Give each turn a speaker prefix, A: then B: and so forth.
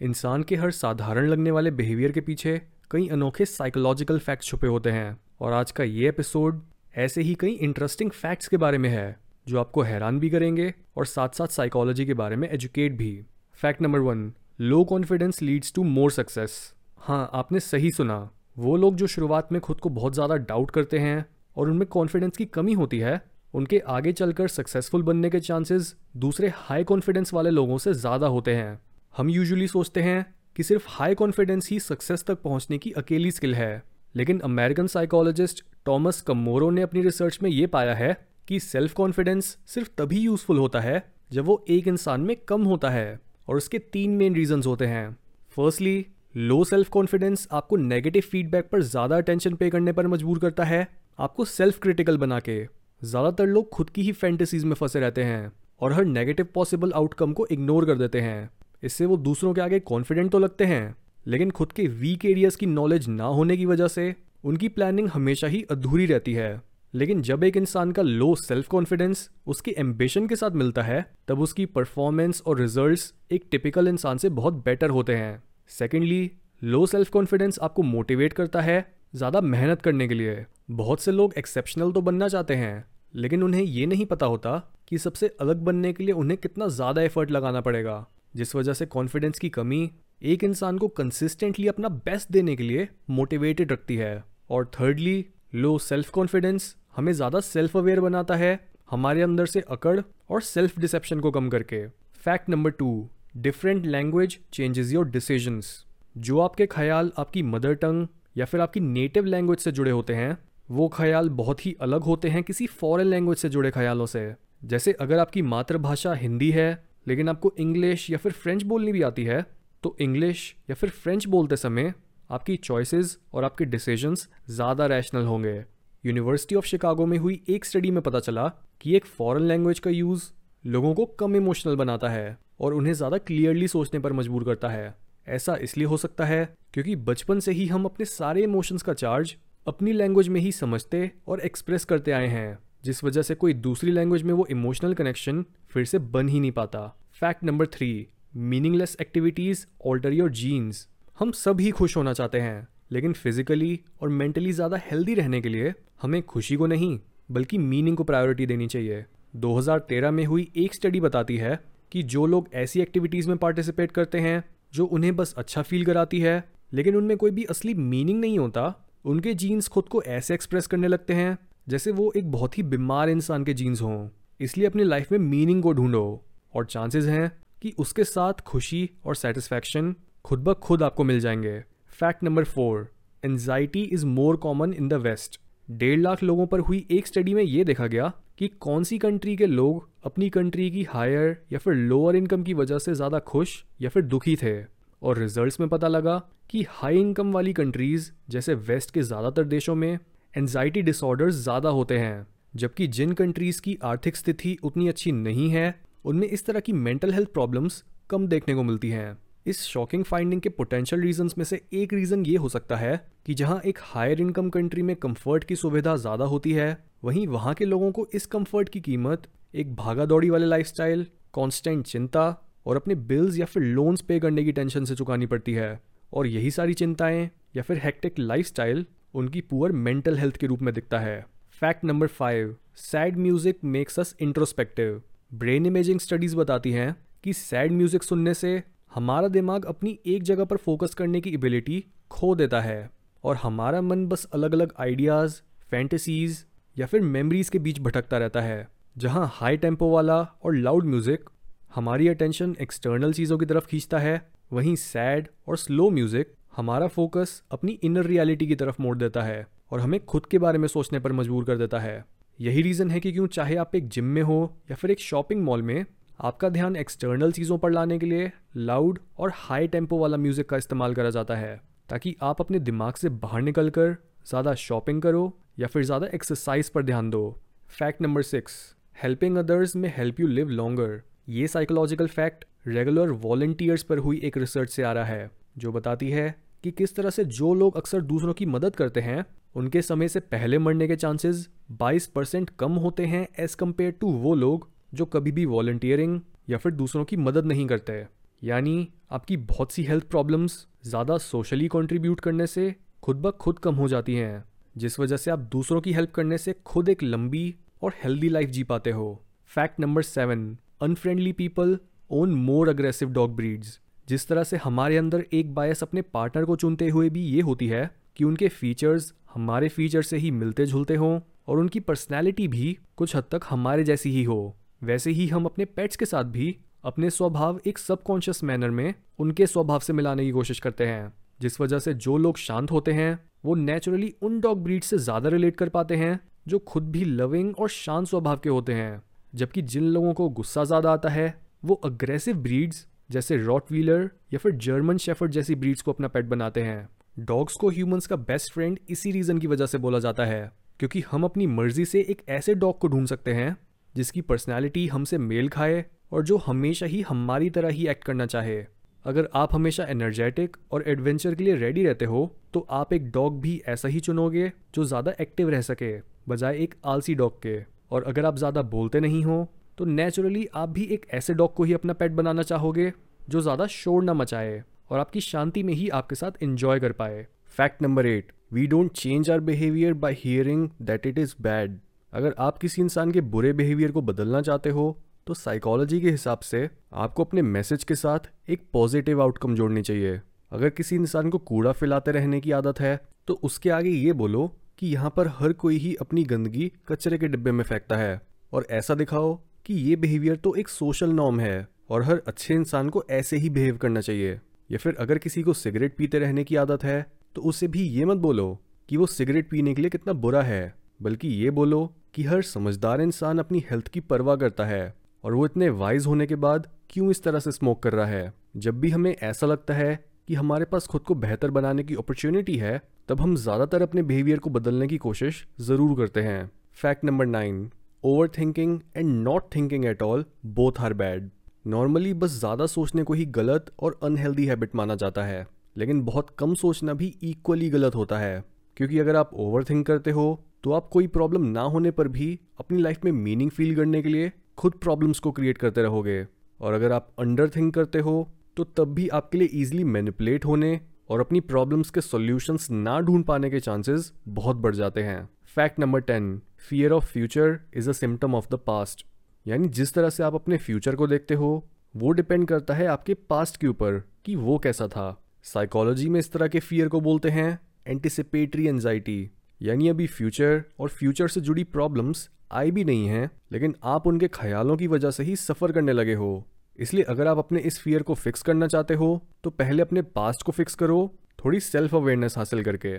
A: इंसान के हर साधारण लगने वाले बिहेवियर के पीछे कई अनोखे साइकोलॉजिकल फैक्ट्स छुपे होते हैं। और आज का ये एपिसोड ऐसे ही कई इंटरेस्टिंग फैक्ट्स के बारे में है, जो आपको हैरान भी करेंगे और साथ साथ साइकोलॉजी के बारे में एजुकेट भी। Fact number one low confidence leads to more success हाँ आपने सही सुना। वो लोग जो शुरुआत में खुद को बहुत ज़्यादा डाउट करते हैं और उनमें कॉन्फिडेंस की कमी होती है, उनके आगे चलकर सक्सेसफुल बनने के चांसेस दूसरे हाई कॉन्फिडेंस वाले लोगों से ज़्यादा होते हैं। हम यूजुअली सोचते हैं कि सिर्फ़ हाई कॉन्फिडेंस ही सक्सेस तक पहुँचने की अकेली स्किल है। लेकिन अमेरिकन साइकोलॉजिस्ट टॉमस कमोरो ने अपनी रिसर्च में ये पाया है कि सेल्फ कॉन्फिडेंस सिर्फ़ तभी यूजफुल होता है जब वो एक इंसान में कम होता है और उसके तीन मेन रीजन होते हैं। फर्स्टली लो सेल्फ कॉन्फिडेंस आपको नेगेटिव फीडबैक पर ज़्यादा अटेंशन पे करने पर मजबूर करता है। आपको सेल्फ क्रिटिकल बना के। ज़्यादातर लोग खुद की ही फैंटेसीज में फंसे रहते हैं और हर नेगेटिव पॉसिबल आउटकम को इग्नोर कर देते हैं। इससे वो दूसरों के आगे कॉन्फिडेंट तो लगते हैं, लेकिन खुद के वीक एरियाज़ की नॉलेज ना होने की वजह से उनकी प्लानिंग हमेशा ही अधूरी रहती है। लेकिन जब एक इंसान का लो सेल्फ कॉन्फिडेंस उसके एम्बिशन के साथ मिलता है, तब उसकी परफॉर्मेंस और रिजल्ट्स एक टिपिकल इंसान से बहुत बेटर होते हैं। सेकेंडली लो सेल्फ कॉन्फिडेंस आपको मोटिवेट करता है ज़्यादा मेहनत करने के लिए। बहुत से लोग एक्सेप्शनल तो बनना चाहते हैं, लेकिन उन्हें ये नहीं पता होता कि सबसे अलग बनने के लिए उन्हें कितना ज़्यादा एफर्ट लगाना पड़ेगा। जिस वजह से कॉन्फिडेंस की कमी एक इंसान को कंसिस्टेंटली अपना बेस्ट देने के लिए मोटिवेटेड रखती है। और थर्डली लो सेल्फ कॉन्फिडेंस हमें ज़्यादा सेल्फ अवेयर बनाता है हमारे अंदर से अकड़ और सेल्फ डिसेप्शन को कम करके। Fact number two different language changes your decisions जो आपके ख्याल आपकी मदर टंग या फिर आपकी नेटिव लैंग्वेज से जुड़े होते हैं, वो ख्याल बहुत ही अलग होते हैं किसी फॉरेन लैंग्वेज से जुड़े ख्यालों से। जैसे अगर आपकी मातृभाषा हिंदी है लेकिन आपको इंग्लिश या फिर फ्रेंच बोलनी भी आती है तो इंग्लिश या फिर फ्रेंच बोलते समय आपकी चॉइसेस और आपके डिसीजंस ज़्यादा रैशनल होंगे। यूनिवर्सिटी ऑफ़ शिकागो में हुई एक स्टडी में पता चला कि एक फॉरेन लैंग्वेज का यूज़ लोगों को कम इमोशनल बनाता है और उन्हें ज़्यादा क्लियरली सोचने पर मजबूर करता है। ऐसा इसलिए हो सकता है क्योंकि बचपन से ही हम अपने सारे इमोशंस का चार्ज अपनी लैंग्वेज में ही समझते और एक्सप्रेस करते आए हैं, जिस वजह से कोई दूसरी लैंग्वेज में वो इमोशनल कनेक्शन फिर से बन ही नहीं पाता। Fact number three meaningless activities alter your genes हम सब ही खुश होना चाहते हैं, लेकिन फिजिकली और मेंटली ज़्यादा हेल्दी रहने के लिए हमें खुशी को नहीं, बल्कि मीनिंग को प्रायोरिटी देनी चाहिए। 2013 में हुई एक स्टडी बताती है कि जो लोग ऐसी एक्टिविटीज़ में पार्टिसिपेट करते हैं, जो उन्हें बस अच्छा फील कराती है, लेकिन उनमें कोई भी असली मीनिंग नहीं होता, उनके जीन्स खुद को ऐसे एक्सप्रेस करने लगते हैं, जैसे वो एक बहुत ही बीमार इंसान के जीन्स हों। इसलिए अपनी लाइफ में मीनिंग को ढूंढो। और चांसेस हैं कि उसके साथ खुशी और सेटिस्फैक्शन खुद ब खुद आपको मिल जाएँगे। Fact number four anxiety is more common in the West डेढ़ लाख लोगों पर हुई एक स्टडी में ये देखा गया कि कौन सी कंट्री के लोग अपनी कंट्री की हायर या फिर लोअर इनकम की वजह से ज़्यादा खुश या फिर दुखी थे। और रिजल्ट्स में पता लगा कि हाई इनकम वाली कंट्रीज़ जैसे वेस्ट के ज़्यादातर देशों में एनजाइटी डिसऑर्डर्स ज़्यादा होते हैं, जबकि जिन कंट्रीज़ की आर्थिक स्थिति उतनी अच्छी नहीं है उनमें इस तरह की मेंटल हेल्थ प्रॉब्लम्स कम देखने को मिलती हैं। इस शॉकिंग फाइंडिंग के पोटेंशियल रीजंस में से एक रीज़न ये हो सकता है कि जहाँ एक हायर इनकम कंट्री में कंफर्ट की सुविधा ज़्यादा होती है, वहीं वहाँ के लोगों को इस कंफर्ट की कीमत, एक भागा दौड़ी वाले लाइफस्टाइल कांस्टेंट चिंता और अपने बिल्स या फिर लोन्स पे करने की टेंशन से चुकानी पड़ती है। और यही सारी चिंताएँ या फिर हेक्टिक लाइफस्टाइल उनकी पुअर मेंटल हेल्थ के रूप में दिखता है। Fact number five sad music makes us introspective brain imaging studies बताती हैं कि सैड म्यूज़िक सुनने से हमारा दिमाग अपनी एक जगह पर फोकस करने की एबिलिटी खो देता है और हमारा मन बस अलग अलग आइडियाज़, फैंटेसीज या फिर मेमोरीज के बीच भटकता रहता है, जहाँ हाई टेंपो वाला और लाउड म्यूज़िक हमारी अटेंशन एक्सटर्नल चीज़ों की तरफ़ खींचता है, वहीं सैड और स्लो म्यूज़िक हमारा फोकस अपनी इनर रियलिटी की तरफ़ मोड़ देता है और हमें खुद के बारे में सोचने पर मजबूर कर देता है। यही रीज़न है कि क्यों चाहे आप एक जिम में हो या फिर एक शॉपिंग मॉल में, आपका ध्यान एक्सटर्नल चीज़ों पर लाने के लिए लाउड और हाई टेंपो वाला म्यूज़िक का इस्तेमाल करा जाता है, ताकि आप अपने दिमाग से बाहर निकल कर ज़्यादा शॉपिंग करो या फिर ज़्यादा एक्सरसाइज पर ध्यान दो। Fact number six helping others may help you live longer ये साइकोलॉजिकल फैक्ट रेगुलर वॉल्टियर्स पर हुई एक रिसर्च से आ रहा है, जो बताती है कि किस तरह से जो लोग अक्सर दूसरों की मदद करते हैं, उनके समय से पहले मरने के चांसेस 22 परसेंट कम होते हैं एज कंपेयर टू वो लोग जो कभी भी वॉल्टियरिंग या फिर दूसरों की मदद नहीं करते। यानी आपकी बहुत सी हेल्थ प्रॉब्लम्स ज़्यादा सोशली कंट्रीब्यूट करने से खुद ब खुद कम हो जाती हैं, जिस वजह से आप दूसरों की हेल्प करने से खुद एक लंबी और हेल्दी लाइफ जी पाते हो। Fact number seven unfriendly people own more aggressive dog breeds जिस तरह से हमारे अंदर एक बायस अपने पार्टनर को चुनते हुए भी ये होती है कि उनके फीचर्स हमारे फीचर से ही मिलते जुलते हों और उनकी पर्सनैलिटी भी कुछ हद तक हमारे जैसी ही हो। वैसे ही हम अपने पेट्स के साथ भी अपने स्वभाव एक सबकॉन्शियस मैनर में उनके स्वभाव से मिलाने की कोशिश करते हैं, जिस वजह से जो लोग शांत होते हैं, वो नेचुरली उन डॉग ब्रीड से ज़्यादा रिलेट कर पाते हैं, जो खुद भी लविंग और शांत स्वभाव के होते हैं। जबकि जिन लोगों को गुस्सा ज़्यादा आता है, वो अग्रेसिव ब्रीड्स जैसे रॉट व्हीलर या फिर जर्मन शेफर्ड जैसी ब्रीड्स को अपना पेट बनाते हैं। डॉग्स को ह्यूमंस का बेस्ट फ्रेंड इसी रीज़न की वजह से बोला जाता है, क्योंकि हम अपनी मर्ज़ी से एक ऐसे डॉग को ढूंढ सकते हैं, जिसकी पर्सनैलिटी हमसे मेल खाए और जो हमेशा ही हमारी तरह ही एक्ट करना चाहे। अगर आप हमेशा एनर्जेटिक और एडवेंचर के लिए रेडी रहते हो तो आप एक डॉग भी ऐसा ही चुनोगे जो ज़्यादा एक्टिव रह सके, बजाय एक आलसी डॉग के। और अगर आप ज़्यादा बोलते नहीं हो तो नेचुरली आप भी एक ऐसे डॉग को ही अपना पेट बनाना चाहोगे जो ज़्यादा शोर ना मचाए और आपकी शांति में ही आपके साथ इंजॉय कर पाए। Fact number eight we don't change our behaviour by hearing that it is bad अगर आप किसी इंसान के बुरे बिहेवियर को बदलना चाहते हो तो साइकोलॉजी के हिसाब से आपको अपने मैसेज के साथ एक पॉजिटिव आउटकम जोड़नी चाहिए। अगर किसी इंसान को कूड़ा फैलाते रहने की आदत है तो उसके आगे ये बोलो कि यहाँ पर हर कोई ही अपनी गंदगी कचरे के डिब्बे में फेंकता है। और ऐसा दिखाओ कि ये बिहेवियर तो एक सोशल नॉर्म है और हर अच्छे इंसान को ऐसे ही बिहेव करना चाहिए। या फिर अगर किसी को सिगरेट पीते रहने की आदत है तो उसे भी ये मत बोलो कि वो सिगरेट पीने के लिए कितना बुरा है, बल्कि ये बोलो कि हर समझदार इंसान अपनी हेल्थ की परवाह करता है और वो इतने वाइज होने के बाद क्यों इस तरह से स्मोक कर रहा है? जब भी हमें ऐसा लगता है कि हमारे पास खुद को बेहतर बनाने की अपॉर्चुनिटी है, तब हम ज़्यादातर अपने बिहेवियर को बदलने की कोशिश ज़रूर करते हैं। Fact number nine over thinking and not thinking at all both are bad normally बस ज़्यादा सोचने को ही गलत और अनहेल्दी हैबिट माना जाता है, लेकिन बहुत कम सोचना भी इक्वली गलत होता है। क्योंकि अगर आप ओवर थिंक करते हो तो आप कोई प्रॉब्लम ना होने पर भी अपनी लाइफ में मीनिंग फील करने के लिए खुद प्रॉब्लम्स को क्रिएट करते रहोगे। और अगर आप अंडर थिंक करते हो तो तब भी आपके लिए ईजिली मैनिपुलेट होने और अपनी प्रॉब्लम्स के सॉल्यूशंस ना ढूंढ पाने के चांसेस बहुत बढ़ जाते हैं। Fact number ten fear of future is a symptom of the past यानी जिस तरह से आप अपने फ्यूचर को देखते हो, वो डिपेंड करता है आपके पास्ट के ऊपर कि वो कैसा था। साइकोलॉजी में इस तरह के फियर को बोलते हैं एंटिसिपेटरी एनजाइटी यानी अभी फ्यूचर और फ्यूचर से जुड़ी प्रॉब्लम्स आई भी नहीं हैं, लेकिन आप उनके ख्यालों की वजह से ही सफ़र करने लगे हो। इसलिए अगर आप अपने इस फियर को फिक्स करना चाहते हो तो पहले अपने पास्ट को फिक्स करो, थोड़ी सेल्फ अवेयरनेस हासिल करके।